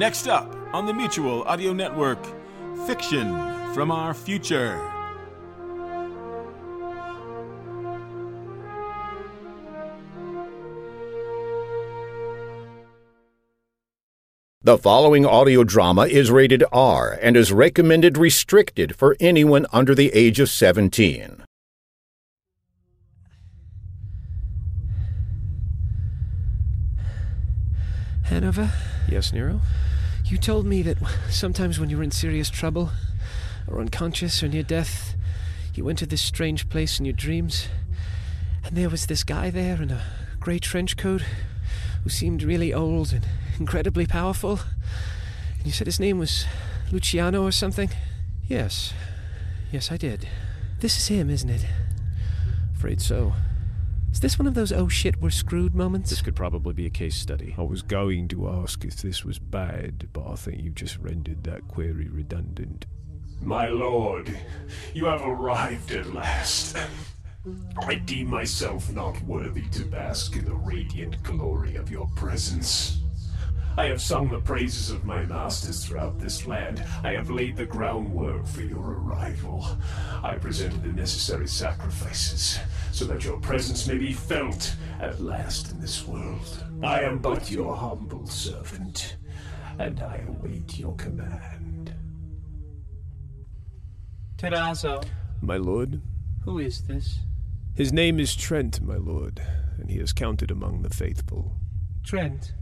Next up on the Mutual Audio Network, Fiction from Our Future. The following audio drama is rated R and is recommended restricted for anyone under the age of 17. Hanover, Yes, Nero? you told me that sometimes when you were in serious trouble, or unconscious, or near death, you went to this strange place in your dreams, and there was this guy there in a grey trench coat who seemed really old and incredibly powerful. And you said his name was Luciano or something? Yes. Yes, I did. This is him, isn't it? Afraid so. Is this one of those oh shit, we're screwed moments? This could probably be a case study. I was going to ask if this was bad, but I think you just rendered that query redundant. My lord, you have arrived at last. I deem myself not worthy to bask in the radiant glory of your presence. I have sung the praises of my masters throughout this land. I have laid the groundwork for your arrival. I presented the necessary sacrifices so that your presence may be felt at last in this world. I am but your humble servant, and I await your command. Terrazzo, My lord? who is this? His name is Trent, my lord, and he is counted among the faithful. Trent,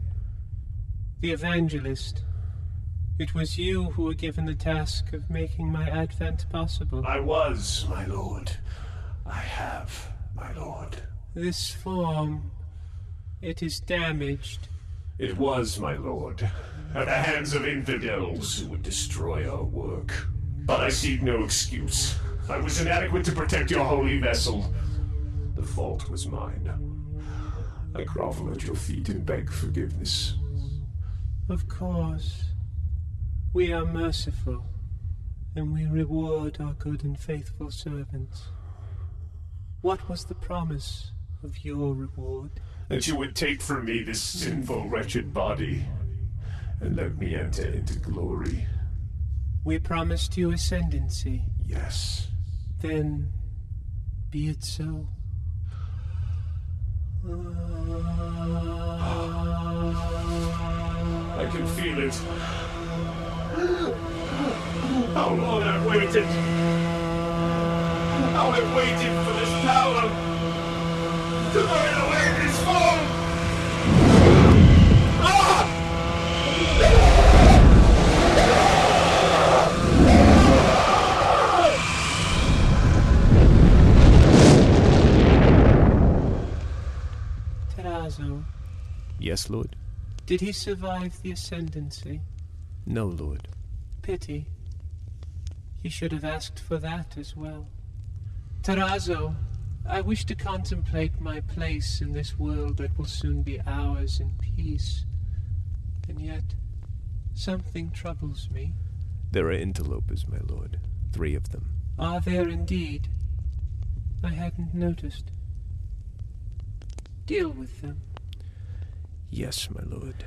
the evangelist. It was you who were given the task of making my advent possible. I was, my lord. I have, my lord. This form, it is damaged. It was, my lord, at the hands of infidels who would destroy our work. But I seek no excuse. I was inadequate to protect your holy vessel. The fault was mine. I grovel at your feet and beg forgiveness. Of course, we are merciful, and we reward our good and faithful servants. What was the promise of your reward? That you would take from me this sinful, wretched body and let me enter into glory. We promised you ascendancy. Yes. Then be it so. Ah. I can feel it. How long I've waited. How I've waited for this power to burn away this form. Terrazzo, Yes, lord? Did he survive the ascendancy? No, lord. Pity. He should have asked for that as well. Terrazzo, I wish to contemplate my place in this world that will soon be ours in peace. And yet, something troubles me. There are interlopers, my lord. Three of them. Are there indeed? I hadn't noticed. Deal with them. Yes, my lord.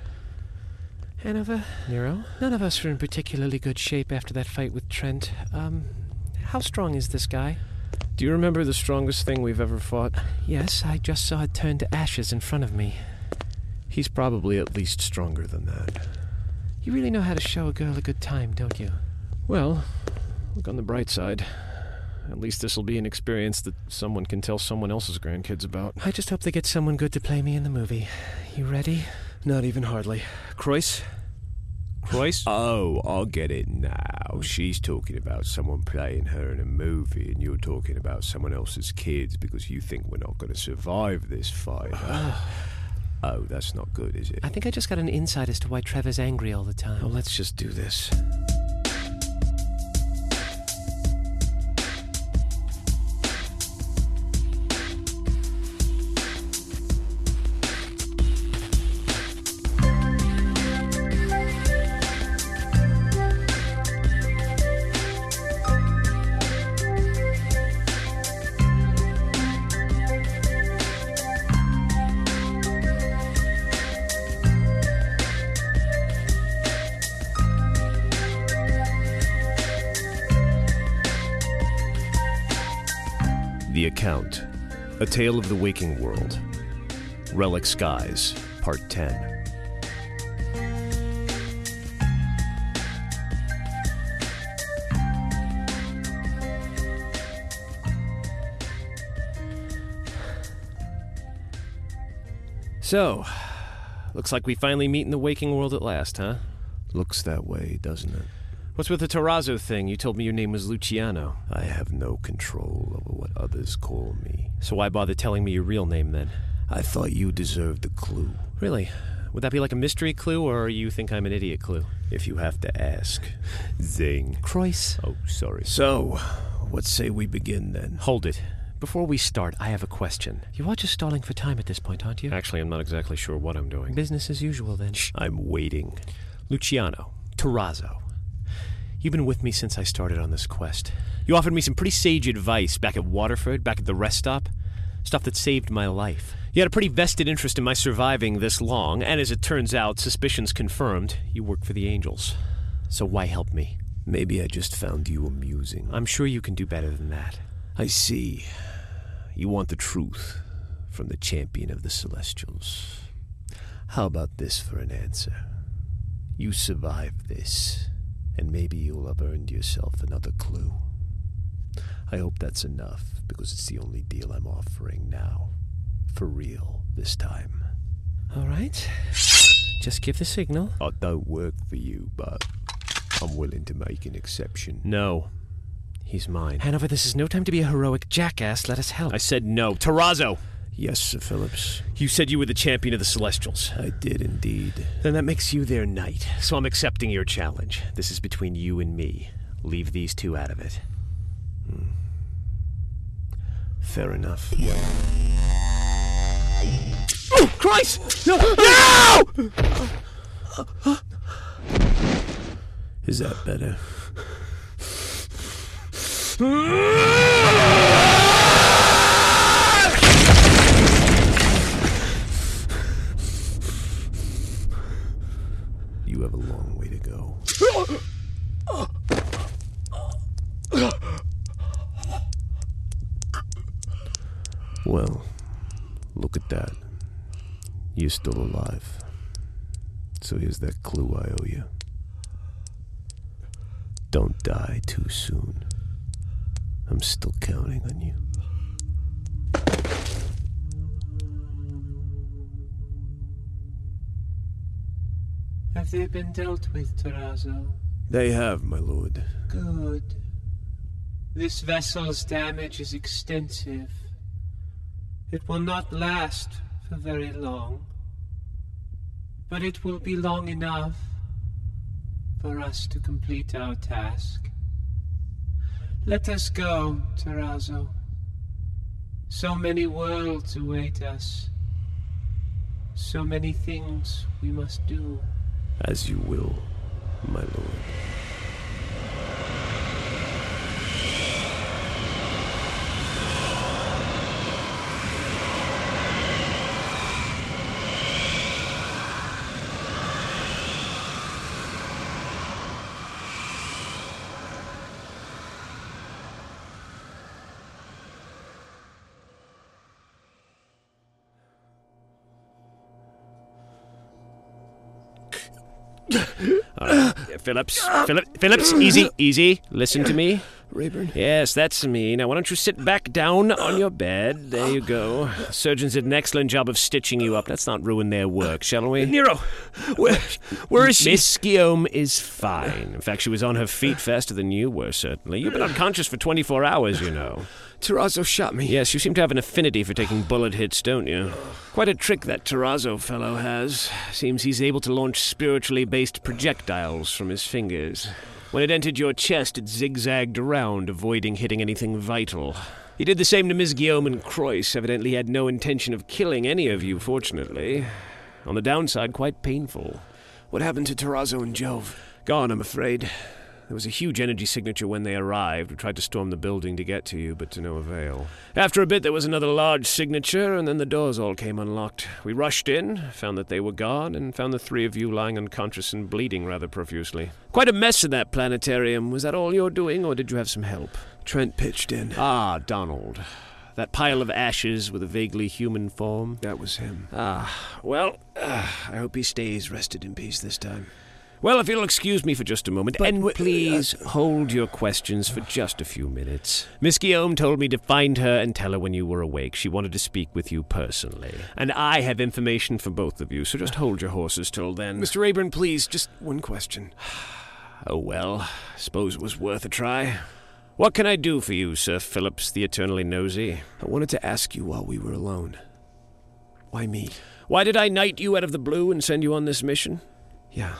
Hanover, Nero? none of us are in particularly good shape after that fight with Trent. Um, how strong is this guy? Do you remember the strongest thing we've ever fought? Yes, I just saw it turn to ashes in front of me. He's probably at least stronger than that. You really know how to show a girl a good time, don't you? Well, look on the bright side. At least this'll be an experience that someone can tell someone else's grandkids about. I just hope they get someone good to play me in the movie. You ready? Not even hardly. Croyce? Croyce? Oh, I'll get it now. She's talking about someone playing her in a movie, and you're talking about someone else's kids because you think we're not going to survive this fight. oh, that's not good, is it? I think I just got an insight as to why Trevor's angry all the time. Oh, let's just do this. Tale of the Waking World. Relic Skies, Part 10. So, looks like we finally meet in the waking world at last, huh? Looks that way, doesn't it? What's with the Terrazzo thing? You told me your name was Luciano. I have no control over what others call me. So why bother telling me your real name then? I thought you deserved a clue. Really? Would that be like a mystery clue, or you think I'm an idiot clue? If you have to ask. Zing. Croyce. Oh, sorry. So, what say we begin then? Hold it. Before we start, I have a question. You are just stalling for time at this point, aren't you? Actually, I'm not exactly sure what I'm doing. Business as usual, then. Shh, I'm waiting. Luciano, Terrazzo. You've been with me since I started on this quest. You offered me some pretty sage advice back at Waterford, back at the rest stop. Stuff that saved my life. You had a pretty vested interest in my surviving this long, and as it turns out, suspicions confirmed, you work for the Angels. So why help me? Maybe I just found you amusing. I'm sure you can do better than that. I see. You want the truth from the champion of the Celestials. How about this for an answer? You survived this, and maybe you'll have earned yourself another clue. I hope that's enough, because it's the only deal I'm offering now. For real, this time. All right. Just give the signal. I don't work for you, but I'm willing to make an exception. No. He's mine. Hanover, this is no time to be a heroic jackass. Let us help. I said no. Terrazzo! Yes, Sir Phillips. You said you were the champion of the Celestials. I did indeed. Then that makes you their knight. So I'm accepting your challenge. This is between you and me. Leave these two out of it. Hmm. Fair enough. Oh, Christ! No! no! Is that better? You have a long way to go. Well, look at that. You're still alive. So here's that clue I owe you. Don't die too soon. I'm still counting on you. Have they been dealt with, Terrazzo? They have, my lord. Good. This vessel's damage is extensive. It will not last for very long, but it will be long enough for us to complete our task. Let us go, Terrazzo. So many worlds await us. So many things we must do. As you will, my lord. Phillips, Philip, Phillips, easy, easy. Listen to me. Rayburn? Yes, that's me. Now, why don't you sit back down on your bed? There you go. Surgeons did an excellent job of stitching you up. Let's not ruin their work, shall we? Nero! Where, where is she? Miss Guillaume is fine. In fact, she was on her feet faster than you were, certainly. You've been unconscious for 24 hours, you know. Terrazzo shot me. Yes, you seem to have an affinity for taking bullet hits, don't you? Quite a trick that Terrazzo fellow has. Seems he's able to launch spiritually based projectiles from his fingers. When it entered your chest, it zigzagged around, avoiding hitting anything vital. He did the same to Miss Guillaume and Croyce. Evidently had no intention of killing any of you, fortunately. On the downside, quite painful. What happened to Terrazzo and Jove? Gone, I'm afraid. There was a huge energy signature when they arrived. We tried to storm the building to get to you, but to no avail. After a bit, there was another large signature, and then the doors all came unlocked. We rushed in, found that they were gone, and found the three of you lying unconscious and bleeding rather profusely. Quite a mess in that planetarium. Was that all you're doing, or did you have some help? Trent pitched in. Ah, Donald. That pile of ashes with a vaguely human form? That was him. Ah, well, uh, I hope he stays rested in peace this time. Well, if you'll excuse me for just a moment, and please hold your questions for just a few minutes. Miss Guillaume told me to find her and tell her when you were awake. She wanted to speak with you personally. And I have information for both of you, so just hold your horses till then. Mr. Rayburn, please, just one question. Oh, well, suppose it was worth a try. What can I do for you, Sir Phillips, the eternally nosy? I wanted to ask you while we were alone. Why me? Why did I knight you out of the blue and send you on this mission? Yeah.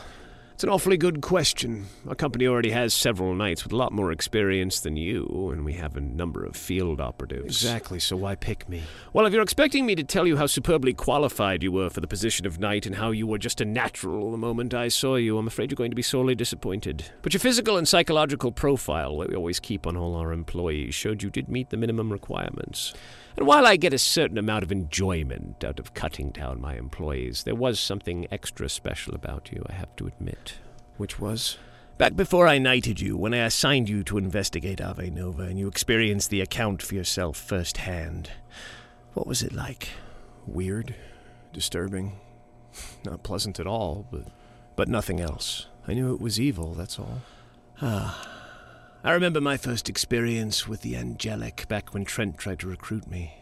It's an awfully good question. Our company already has several knights with a lot more experience than you, and we have a number of field operatives. Exactly, so why pick me? Well, if you're expecting me to tell you how superbly qualified you were for the position of knight and how you were just a natural the moment I saw you, I'm afraid you're going to be sorely disappointed. But your physical and psychological profile, that we always keep on all our employees, showed you did meet the minimum requirements. And while I get a certain amount of enjoyment out of cutting down my employees, there was something extra special about you, I have to admit. Which was? Back before I knighted you, when I assigned you to investigate Ave Nova and you experienced the account for yourself firsthand, what was it like? Weird, disturbing, not pleasant at all, but But nothing else. I knew it was evil, that's all. Ah. I remember my first experience with the angelic back when Trent tried to recruit me.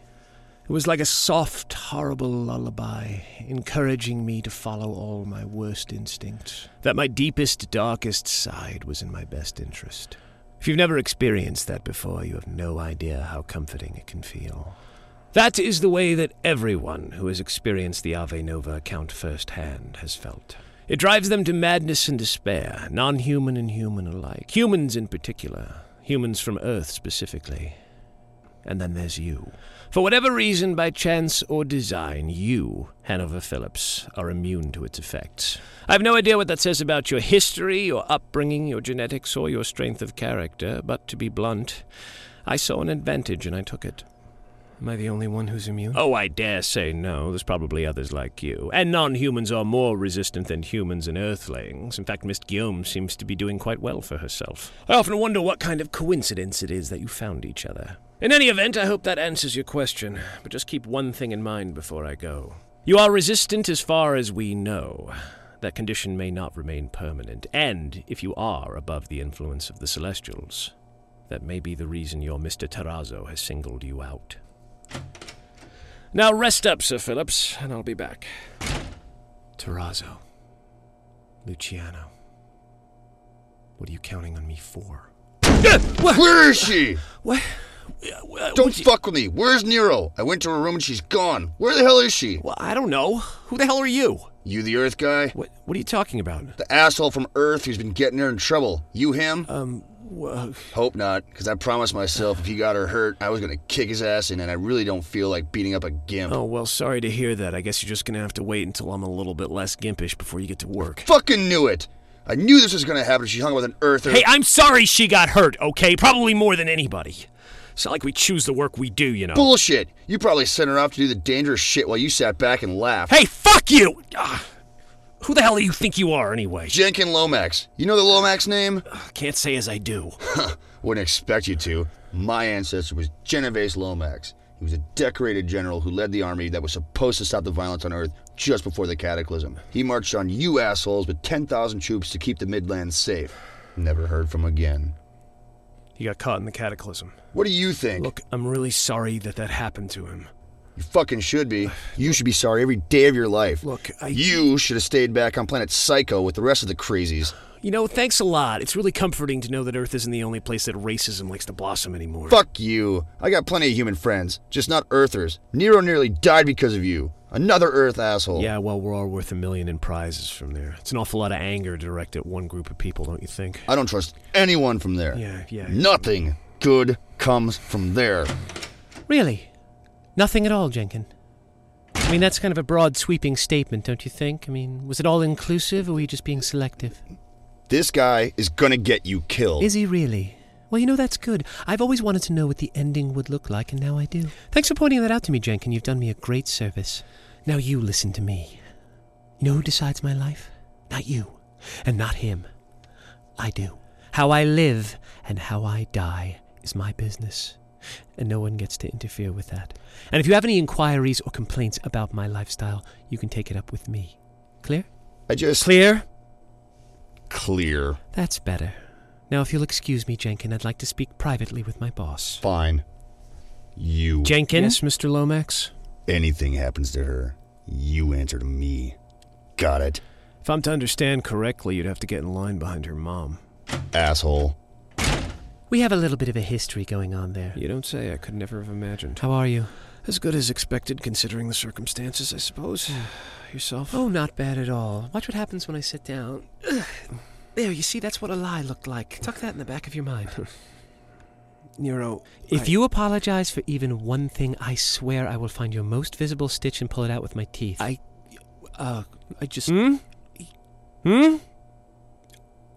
It was like a soft, horrible lullaby, encouraging me to follow all my worst instincts. That my deepest, darkest side was in my best interest. If you've never experienced that before, you have no idea how comforting it can feel. That is the way that everyone who has experienced the Ave Nova account firsthand has felt. It drives them to madness and despair, non human and human alike. Humans in particular, humans from Earth specifically. And then there's you. For whatever reason, by chance or design, you, Hanover Phillips, are immune to its effects. I have no idea what that says about your history, your upbringing, your genetics, or your strength of character, but to be blunt, I saw an advantage and I took it. Am I the only one who's immune? Oh, I dare say no. There's probably others like you. And non humans are more resistant than humans and earthlings. In fact, Miss Guillaume seems to be doing quite well for herself. I often wonder what kind of coincidence it is that you found each other. In any event, I hope that answers your question. But just keep one thing in mind before I go. You are resistant as far as we know. That condition may not remain permanent. And if you are above the influence of the Celestials, that may be the reason your Mr. Terrazzo has singled you out. Now rest up, Sir Phillips, and I'll be back. Terrazzo. Luciano. What are you counting on me for? Where is she? What? Don't fuck with me. Where's Nero? I went to her room and she's gone. Where the hell is she? Well, I don't know. Who the hell are you? You the Earth guy? What? What are you talking about? The asshole from Earth who's been getting her in trouble. You him? Um. Hope not, because I promised myself if he got her hurt, I was gonna kick his ass in, and I really don't feel like beating up a gimp. oh well. Sorry to hear that. I guess you're just gonna have to wait until I'm a little bit less gimpish before you get to work. Fucking knew it! I knew this was gonna happen. She hung with an Earther. Hey, I'm sorry she got hurt. Okay, probably more than anybody. It's not like we choose the work we do, you know. Bullshit! You probably sent her off to do the dangerous shit while you sat back and laughed. Hey, fuck you! Ah, who the hell do you think you are, anyway? Jenkin Lomax. You know the Lomax name? Uh, can't say as I do. Wouldn't expect you to. My ancestor was Genovese Lomax. He was a decorated general who led the army that was supposed to stop the violence on Earth just before the cataclysm. He marched on you assholes with 10,000 troops to keep the Midlands safe. Never heard from again. He got caught in the cataclysm. What do you think? Look, I'm really sorry that that happened to him. You fucking should be. You should be sorry every day of your life. Look, I. You should have stayed back on planet Psycho with the rest of the crazies. You know, thanks a lot. It's really comforting to know that Earth isn't the only place that racism likes to blossom anymore. Fuck you. I got plenty of human friends, just not Earthers. Nero nearly died because of you. Another Earth asshole. Yeah, well, we're all worth a million in prizes from there. It's an awful lot of anger directed at one group of people, don't you think? I don't trust anyone from there. Yeah, yeah. Nothing good comes from there. Really? Nothing at all, Jenkin? I mean, that's kind of a broad, sweeping statement, don't you think? I mean, was it all inclusive, or were you just being selective? This guy is gonna get you killed. Is he really? Well, you know, that's good. I've always wanted to know what the ending would look like, and now I do. Thanks for pointing that out to me, Jenkin. You've done me a great service. Now you listen to me. You know who decides my life? Not you, and not him. I do. How I live and how I die is my business. And no one gets to interfere with that. And if you have any inquiries or complaints about my lifestyle, you can take it up with me. Clear? I just. Clear? Clear. That's better. Now, if you'll excuse me, Jenkin, I'd like to speak privately with my boss. Fine. You. Jenkin? Yes, Mr. Lomax? Anything happens to her, you answer to me. Got it? If I'm to understand correctly, you'd have to get in line behind her mom. Asshole. We have a little bit of a history going on there. You don't say. I could never have imagined. How are you? As good as expected, considering the circumstances, I suppose. Yourself? Oh, not bad at all. Watch what happens when I sit down. There, you see, that's what a lie looked like. Tuck that in the back of your mind. Nero. If I- you apologize for even one thing, I swear I will find your most visible stitch and pull it out with my teeth. I. Uh, I just. Hmm? Hmm?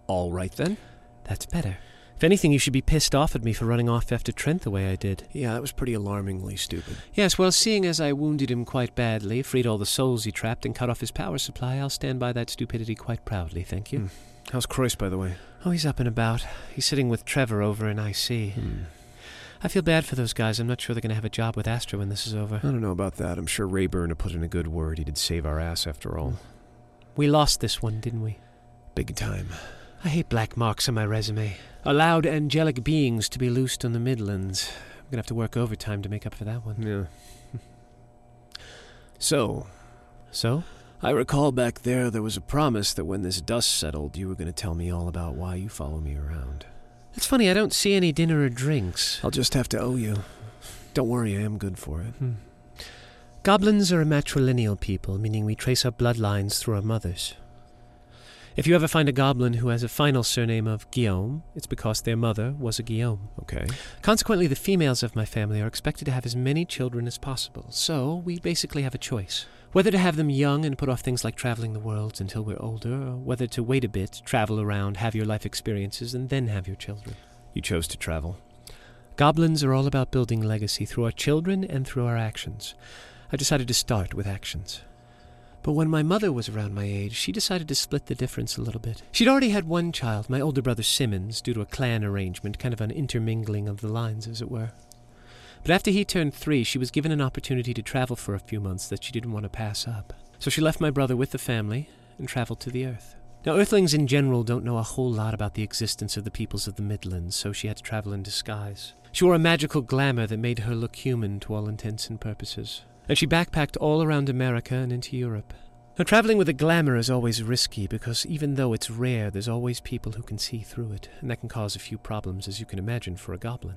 All right then. That's better. If anything, you should be pissed off at me for running off after Trent the way I did. Yeah, that was pretty alarmingly stupid. Yes, well, seeing as I wounded him quite badly, freed all the souls he trapped, and cut off his power supply, I'll stand by that stupidity quite proudly, thank you. Hmm. How's Croyce, by the way? Oh, he's up and about. He's sitting with Trevor over in IC. I feel bad for those guys. I'm not sure they're going to have a job with Astra when this is over. I don't know about that. I'm sure Rayburn had put in a good word. He did save our ass after all. We lost this one, didn't we? Big time. I hate black marks on my resume. Allowed angelic beings to be loosed on the Midlands. I'm to have to work overtime to make up for that one. Yeah. so, So? I recall back there there was a promise that when this dust settled, you were to tell me all about why you follow me around. It's funny, I don't see any dinner or drinks. I'll just have to owe you. Don't worry, I am good for it. Hmm. Goblins are a matrilineal people, meaning we trace our bloodlines through our mothers. If you ever find a goblin who has a final surname of Guillaume, it's because their mother was a Guillaume. Okay. Consequently, the females of my family are expected to have as many children as possible, so we basically have a choice. Whether to have them young and put off things like traveling the world until we're older, or whether to wait a bit, travel around, have your life experiences, and then have your children. You chose to travel. Goblins are all about building legacy through our children and through our actions. I decided to start with actions. But when my mother was around my age, she decided to split the difference a little bit. She'd already had one child, my older brother Simmons, due to a clan arrangement, kind of an intermingling of the lines, as it were. But after he turned three, she was given an opportunity to travel for a few months that she didn't want to pass up. So she left my brother with the family and traveled to the Earth. Now, Earthlings in general don't know a whole lot about the existence of the peoples of the Midlands, so she had to travel in disguise. She wore a magical glamour that made her look human to all intents and purposes. And she backpacked all around America and into Europe. Now, traveling with a glamour is always risky because even though it's rare, there's always people who can see through it, and that can cause a few problems, as you can imagine, for a goblin.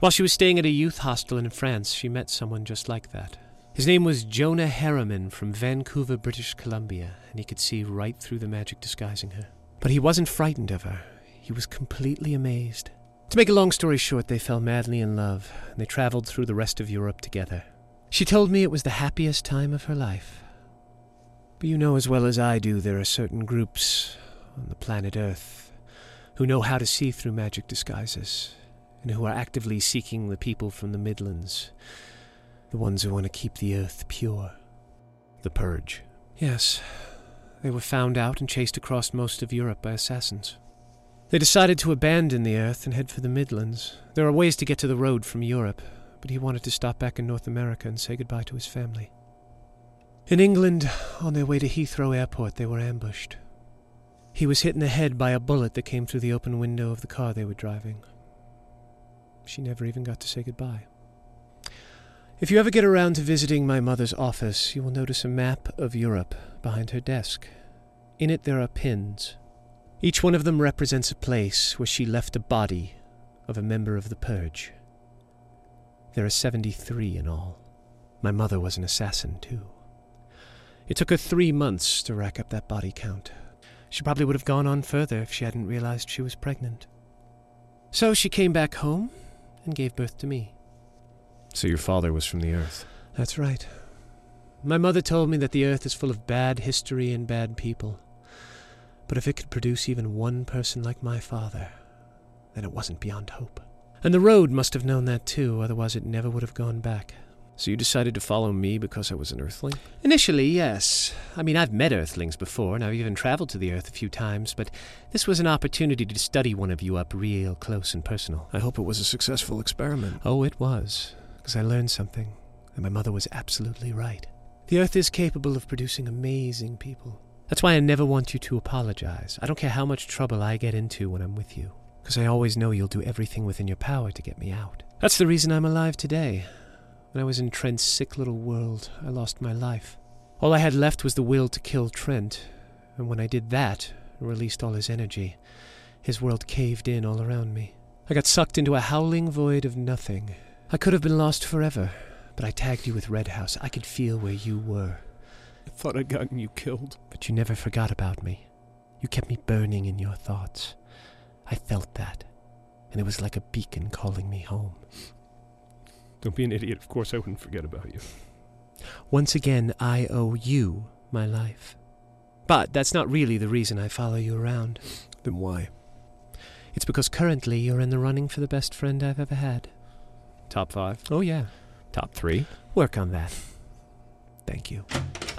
While she was staying at a youth hostel in France, she met someone just like that. His name was Jonah Harriman from Vancouver, British Columbia, and he could see right through the magic disguising her. But he wasn't frightened of her. He was completely amazed. To make a long story short, they fell madly in love, and they traveled through the rest of Europe together. She told me it was the happiest time of her life. But you know as well as I do there are certain groups on the planet Earth who know how to see through magic disguises, and who are actively seeking the people from the Midlands, the ones who want to keep the Earth pure. The Purge. Yes, they were found out and chased across most of Europe by assassins. They decided to abandon the Earth and head for the Midlands. There are ways to get to the road from Europe, but he wanted to stop back in North America and say goodbye to his family. In England, on their way to Heathrow Airport, they were ambushed. He was hit in the head by a bullet that came through the open window of the car they were driving. She never even got to say goodbye. If you ever get around to visiting my mother's office, you will notice a map of Europe behind her desk. In it, there are pins. Each one of them represents a place where she left a body of a member of the Purge. There are 73 in all. My mother was an assassin, too. It took her three months to rack up that body count. She probably would have gone on further if she hadn't realized she was pregnant. So she came back home and gave birth to me. So your father was from the Earth. That's right. My mother told me that the earth is full of bad history and bad people. But if it could produce even one person like my father, then it wasn't beyond hope. And the road must have known that too, otherwise it never would have gone back. So you decided to follow me because I was an Earthling? Initially, yes. I mean, I've met Earthlings before, and I've even traveled to the Earth a few times, but this was an opportunity to study one of you up real close and personal. I hope it was a successful experiment. Oh, it was, because I learned something, and my mother was absolutely right. The Earth is capable of producing amazing people. That's why I never want you to apologize. I don't care how much trouble I get into when I'm with you, because I always know you'll do everything within your power to get me out. That's the reason I'm alive today. When I was in Trent's sick little world, I lost my life. All I had left was the will to kill Trent, and when I did that, released all his energy, his world caved in all around me. I got sucked into a howling void of nothing. I could have been lost forever, but I tagged you with Red House. I could feel where you were. I thought I'd gotten you killed. But you never forgot about me. You kept me burning in your thoughts. I felt that, and it was like a beacon calling me home. Don't be an idiot. Of course I wouldn't forget about you. Once again, I owe you my life. But that's not really the reason I follow you around. Then why? It's because currently you're in the running for the best friend I've ever had. Top five? Oh, yeah. Top three? Work on that. Thank you.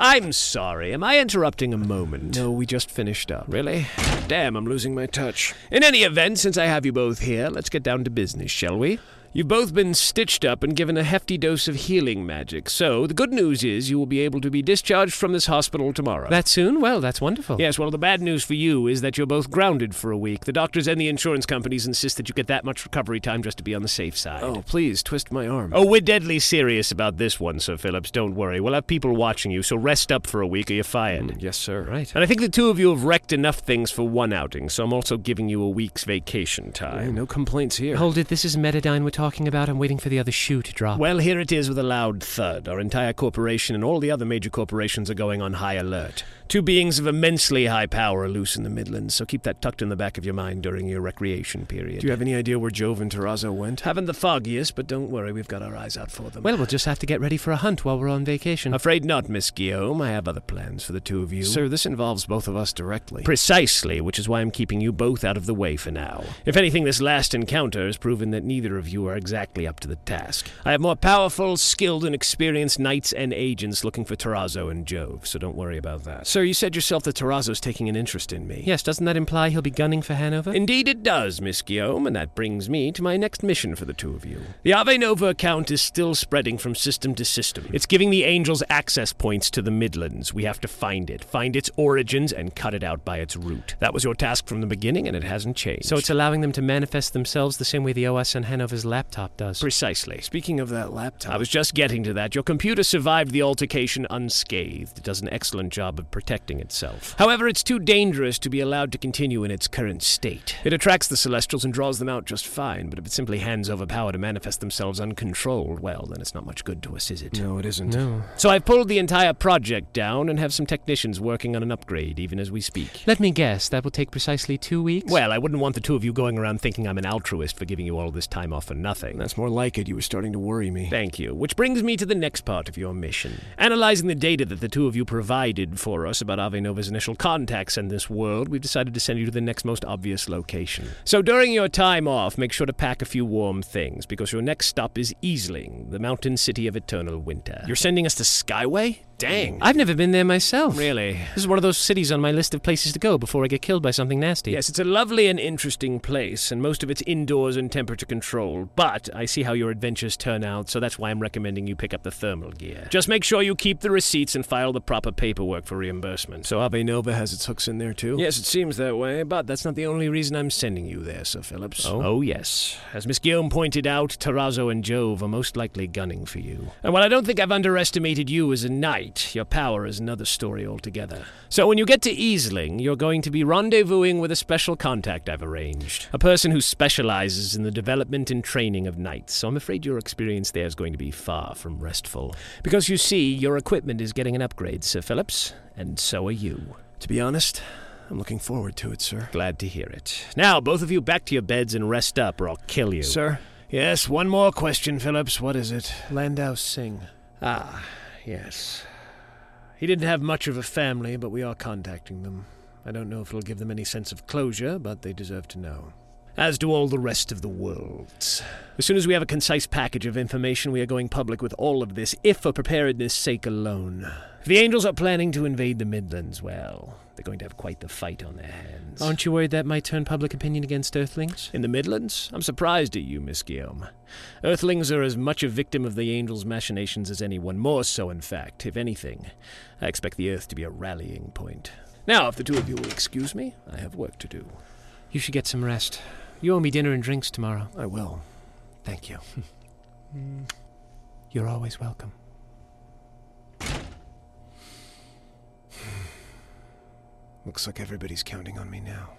I'm sorry. Am I interrupting a moment? No, we just finished up. Really? Damn, I'm losing my touch. In any event, since I have you both here, let's get down to business, shall we? You've both been stitched up and given a hefty dose of healing magic, so the good news is you will be able to be discharged from this hospital tomorrow. That soon? Well, that's wonderful. Yes, well, the bad news for you is that you're both grounded for a week. The doctors and the insurance companies insist that you get that much recovery time just to be on the safe side. Oh, please, twist my arm. Oh, we're deadly serious about this one, Sir Phillips. Don't worry. We'll have people watching you, so rest up for a week or you're fired. Mm, yes, sir. Right. And I think the two of you have wrecked enough things for one outing, so I'm also giving you a week's vacation time. no complaints here. Hold it. This is Metadine we're talking about. I'm waiting for the other shoe to drop. Well, here it is with a loud thud. Our entire corporation and all the other major corporations are going on high alert. Two beings of immensely high power are loose in the Midlands, so keep that tucked in the back of your mind during your recreation period. Do you have any idea where Jove and Terrazzo went? Haven't the foggiest, but don't worry, we've got our eyes out for them. Well, we'll just have to get ready for a hunt while we're on vacation. Afraid not, Miss Guillaume. I have other plans for the two of you. Sir, this involves both of us directly. Precisely, which is why I'm keeping you both out of the way for now. If anything, this last encounter has proven that neither of you are exactly up to the task. I have more powerful, skilled, and experienced knights and agents looking for Terrazzo and Jove, so don't worry about that. Sir, you said yourself that Terrazzo's taking an interest in me. Yes, doesn't that imply he'll be gunning for Hanover? Indeed it does, Miss Guillaume, and that brings me to my next mission for the two of you. The Ave Nova account is still spreading from system to system. It's giving the Angels access points to the Midlands. We have to find it, find its origins, and cut it out by its root. That was your task from the beginning, and it hasn't changed. So it's allowing them to manifest themselves the same way the OS and Hanover's laptop does. Precisely. Speaking of that laptop, I was just getting to that. Your computer survived the altercation unscathed. It does an excellent job of protecting itself. However, it's too dangerous to be allowed to continue in its current state. It attracts the Celestials and draws them out just fine, but if it simply hands over power to manifest themselves uncontrolled, well, then it's not much good to us, is it? No, it isn't. No. So I've pulled the entire project down and have some technicians working on an upgrade even as we speak. Let me guess, that will take precisely two weeks? Well, I wouldn't want the two of you going around thinking I'm an altruist for giving you all this time off and. nothing. That's more like it. You were starting to worry me. Thank you. Which brings me to the next part of your mission. Analyzing the data that the two of you provided for us about Ave Nova's initial contacts in this world, we've decided to send you to the next most obvious location. So during your time off, make sure to pack a few warm things, because your next stop is Easling, the mountain city of eternal winter. You're sending us to Skyway? Dang. I've never been there myself. Really? This is one of those cities on my list of places to go before I get killed by something nasty. Yes, it's a lovely and interesting place, and most of it's indoors and temperature controlled. But I see how your adventures turn out, so that's why I'm recommending you pick up the thermal gear. Just make sure you keep the receipts and file the proper paperwork for reimbursement. So Ave Nova has its hooks in there too? Yes, it seems that way, but that's not the only reason I'm sending you there, Sir Phillips. Oh? Oh, yes. As Miss Guillaume pointed out, Terrazzo and Jove are most likely gunning for you. And while I don't think I've underestimated you as a knight, your power is another story altogether. So when you get to Easling, you're going to be rendezvousing with a special contact I've arranged. A person who specializes in the development and training of knights, so I'm afraid your experience there is going to be far from restful. Because you see, your equipment is getting an upgrade, Sir Phillips, and so are you. To be honest, I'm looking forward to it, sir. Glad to hear it. Now, both of you back to your beds and rest up, or I'll kill you. Sir? Yes, one more question, Phillips. What is it? Landau Singh. Ah, yes. He didn't have much of a family, but we are contacting them. I don't know if it'll give them any sense of closure, but they deserve to know. as do all the rest of the worlds. As soon as we have a concise package of information, we are going public with all of this, if for preparedness' sake alone. If the Angels are planning to invade the Midlands, well, they're going to have quite the fight on their hands. Aren't you worried that might turn public opinion against Earthlings? In the Midlands? I'm surprised at you, Miss Guillaume. Earthlings are as much a victim of the Angels' machinations as anyone, more so, in fact. If anything, I expect the Earth to be a rallying point. Now, if the two of you will excuse me, I have work to do. You should get some rest. You owe me dinner and drinks tomorrow. I will. Thank you. You're always welcome. Looks like everybody's counting on me now.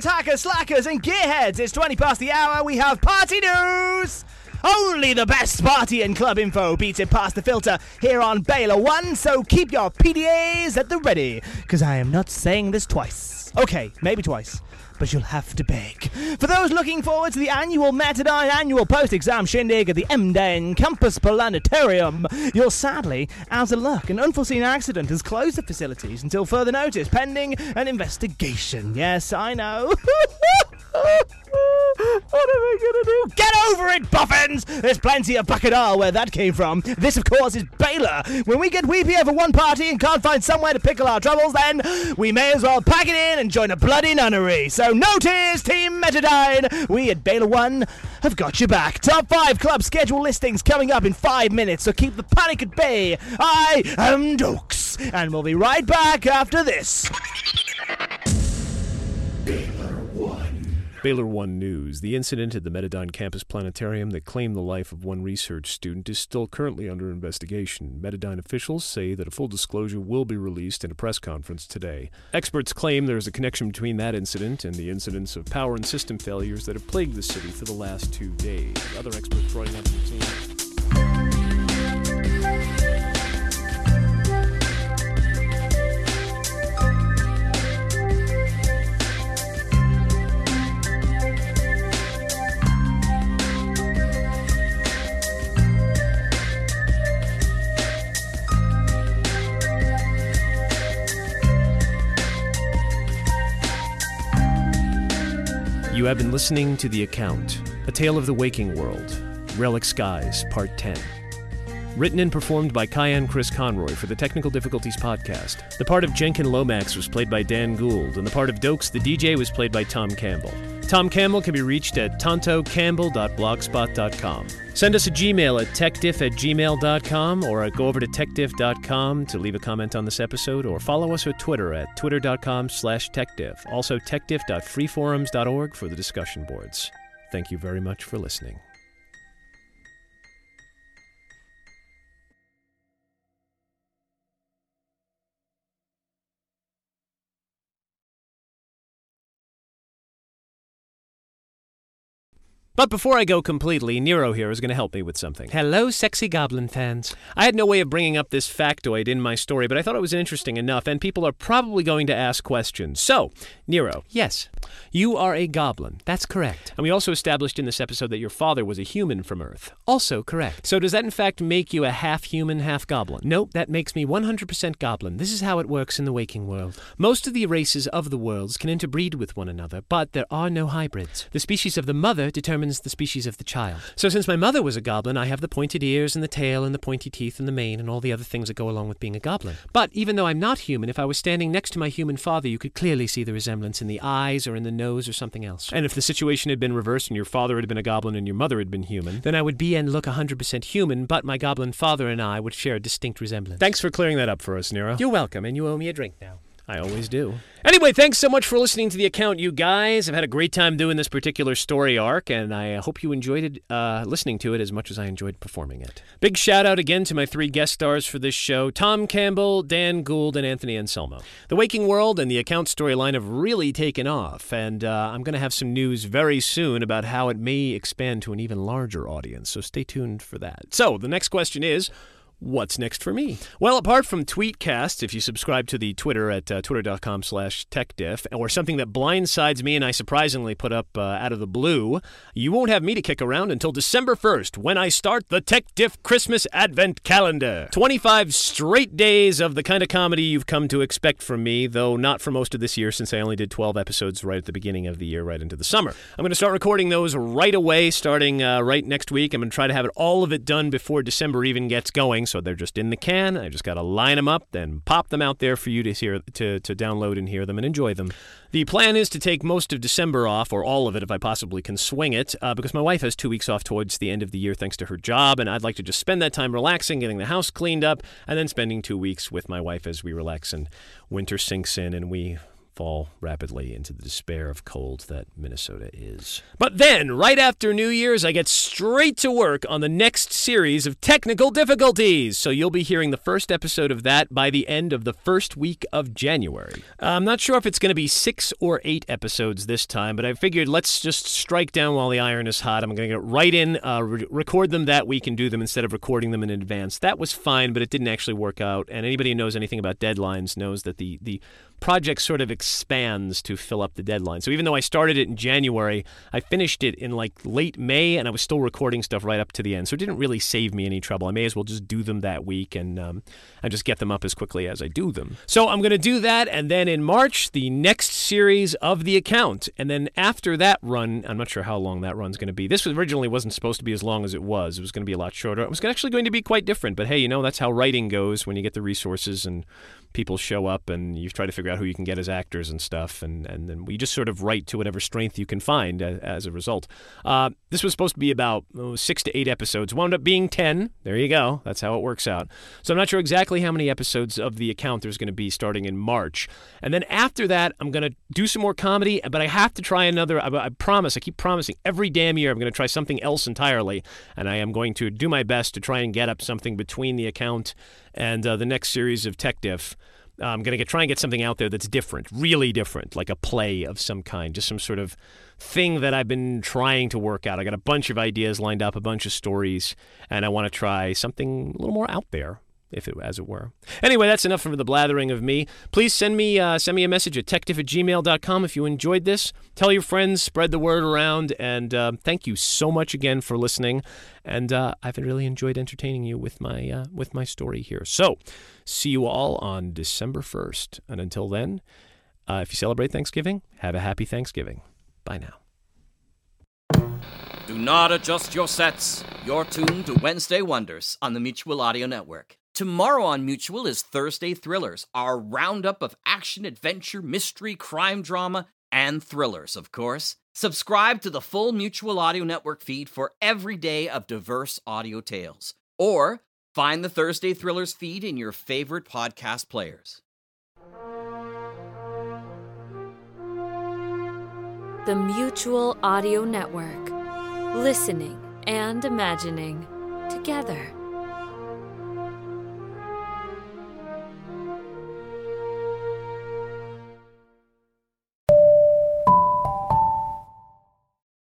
Nerds, hackers, slackers, and gearheads. It's 20 past the hour. We have party news. Only the best party and club info beats it past the filter here on Baylor One, so keep your PDAs at the ready, because I am not saying this twice. Okay, maybe twice. But you'll have to beg. For those looking forward to the annual Metadine annual post exam shindig at the Emden Campus Planetarium, you're sadly out of luck. An unforeseen accident has closed the facilities until further notice, pending an investigation. Yes, I know. What am I gonna do? Get over it, boffins! There's plenty of Bacchanal where that came from. This, of course, is Baylor. When we get weepy over one party and can't find somewhere to pickle our troubles, then we may as well pack it in and join a bloody nunnery. So no tears, Team Metadine. We at Baylor One have got you back. Top five club schedule listings coming up in five minutes, so keep the panic at bay. I am Dokes, and we'll be right back after this. Baylor One News. The incident at the Metadine Campus Planetarium that claimed the life of one research student is still currently under investigation. Metadine officials say that a full disclosure will be released in a press conference today. Experts claim there is a connection between that incident and the incidents of power and system failures that have plagued the city for the last two days. Other experts writing up the. You have been listening to The Account, A Tale of the Waking World, Relic Skies, Part 10. Written and performed by Kyan Chris Conroy for the Technical Difficulties podcast. The part of Jenkin Lomax was played by Dan Gould, and the part of Dokes the DJ was played by Tom Campbell. Tom Campbell can be reached at tontocampbell.blogspot.com. Send us a Gmail at techdiff at gmail.com or uh, go over to techdiff.com to leave a comment on this episode or follow us on Twitter at twitter.com slash techdiff. Also techdiff.freeforums.org for the discussion boards. Thank you very much for listening. But before I go completely, Nero here is going to help me with something. Hello, sexy goblin fans. I had no way of bringing up this factoid in my story, but I thought it was interesting enough, and people are probably going to ask questions. So, Nero, Yes, you are a goblin. that's correct. And we also established in this episode that your father was a human from Earth. Also correct. So, does that in fact make you a half human, half goblin? Nope, that makes me 100% goblin. This is how it works in the waking world. Most of the races of the worlds can interbreed with one another, but There are no hybrids. The species of the mother determines the species of the child. So, since my mother was a goblin, I have the pointed ears and the tail and the pointy teeth and the mane and all the other things that go along with being a goblin. But even though I'm not human, if I was standing next to my human father, you could clearly see the resemblance in the eyes or in the nose or something else. And if the situation had been reversed and your father had been a goblin and your mother had been human, Then I would be and look 100% human, but my goblin father and I would share a distinct resemblance. thanks for clearing that up for us, Nero. You're welcome, and you owe me a drink now. I always do. Anyway, thanks so much for listening to the account, you guys. I've had a great time doing this particular story arc, and I hope you enjoyed it, uh, listening to it as much as I enjoyed performing it. Big shout out again to my three guest stars for this show Tom Campbell, Dan Gould, and Anthony Anselmo. The Waking World and the account storyline have really taken off, and uh, I'm going to have some news very soon about how it may expand to an even larger audience, so stay tuned for that. So, the next question is. What's next for me? Well, apart from Tweetcast, if you subscribe to the Twitter at uh, twitter.com slash techdiff, or something that blindsides me and I surprisingly put up uh, out of the blue, you won't have me to kick around until December 1st when I start the Tech Diff Christmas Advent Calendar. 25 straight days of the kind of comedy you've come to expect from me, though not for most of this year since I only did 12 episodes right at the beginning of the year, right into the summer. I'm going to start recording those right away, starting uh, right next week. I'm going to try to have it, all of it done before December even gets going so they're just in the can. I just got to line them up, then pop them out there for you to hear to to download and hear them and enjoy them. The plan is to take most of December off, or all of it if I possibly can swing it, uh, because my wife has two weeks off towards the end of the year thanks to her job, and I'd like to just spend that time relaxing, getting the house cleaned up, and then spending two weeks with my wife as we relax and winter sinks in and we fall rapidly into the despair of cold that Minnesota is. But then, right after New Year's, I get straight to work on the next series of technical difficulties. So you'll be hearing the first episode of that by the end of the first week of January. I'm not sure if it's going to be six or eight episodes this time, but I figured let's just strike down while the iron is hot. I'm going to get right in, uh, re- record them that week, and do them instead of recording them in advance. That was fine, but it didn't actually work out. And anybody who knows anything about deadlines knows that the the project sort of expands to fill up the deadline. So even though I started it in January, I finished it in like late May, and I was still recording stuff right up to the end. So it didn't really save me any trouble. I may as well just do them that week and um, and just get them up as quickly as I do them. So I'm going to do that, and then in March, the next series of the account, and then after that run, I'm not sure how long that run's going to be. This originally wasn't supposed to be as long as it was. It was going to be a lot shorter. It was actually going to be quite different. But hey, you know that's how writing goes when you get the resources and people show up and you try to figure out who you can get as actors and stuff, and, and then we just sort of write to whatever strength you can find as, as a result. Uh, this was supposed to be about oh, six to eight episodes, wound up being 10. There you go. That's how it works out. So I'm not sure exactly how many episodes of the account there's going to be starting in March. And then after that, I'm going to do some more comedy, but I have to try another. I, I promise, I keep promising every damn year I'm going to try something else entirely, and I am going to do my best to try and get up something between the account and uh, the next series of Tech Diff. I'm going to try and get something out there that's different, really different, like a play of some kind, just some sort of thing that I've been trying to work out. I got a bunch of ideas lined up, a bunch of stories, and I want to try something a little more out there if it as it were. Anyway, that's enough for the blathering of me. Please send me uh, send me a message at techdiff at gmail.com if you enjoyed this. Tell your friends, spread the word around, and uh, thank you so much again for listening. And uh, I've really enjoyed entertaining you with my uh, with my story here. So, see you all on December first, and until then, uh, if you celebrate Thanksgiving, have a happy Thanksgiving. Bye now. Do not adjust your sets. You're tuned to Wednesday Wonders on the Mutual Audio Network. Tomorrow on Mutual is Thursday Thrillers, our roundup of action, adventure, mystery, crime drama, and thrillers, of course. Subscribe to the full Mutual Audio Network feed for every day of diverse audio tales. Or find the Thursday Thrillers feed in your favorite podcast players. The Mutual Audio Network. Listening and imagining together.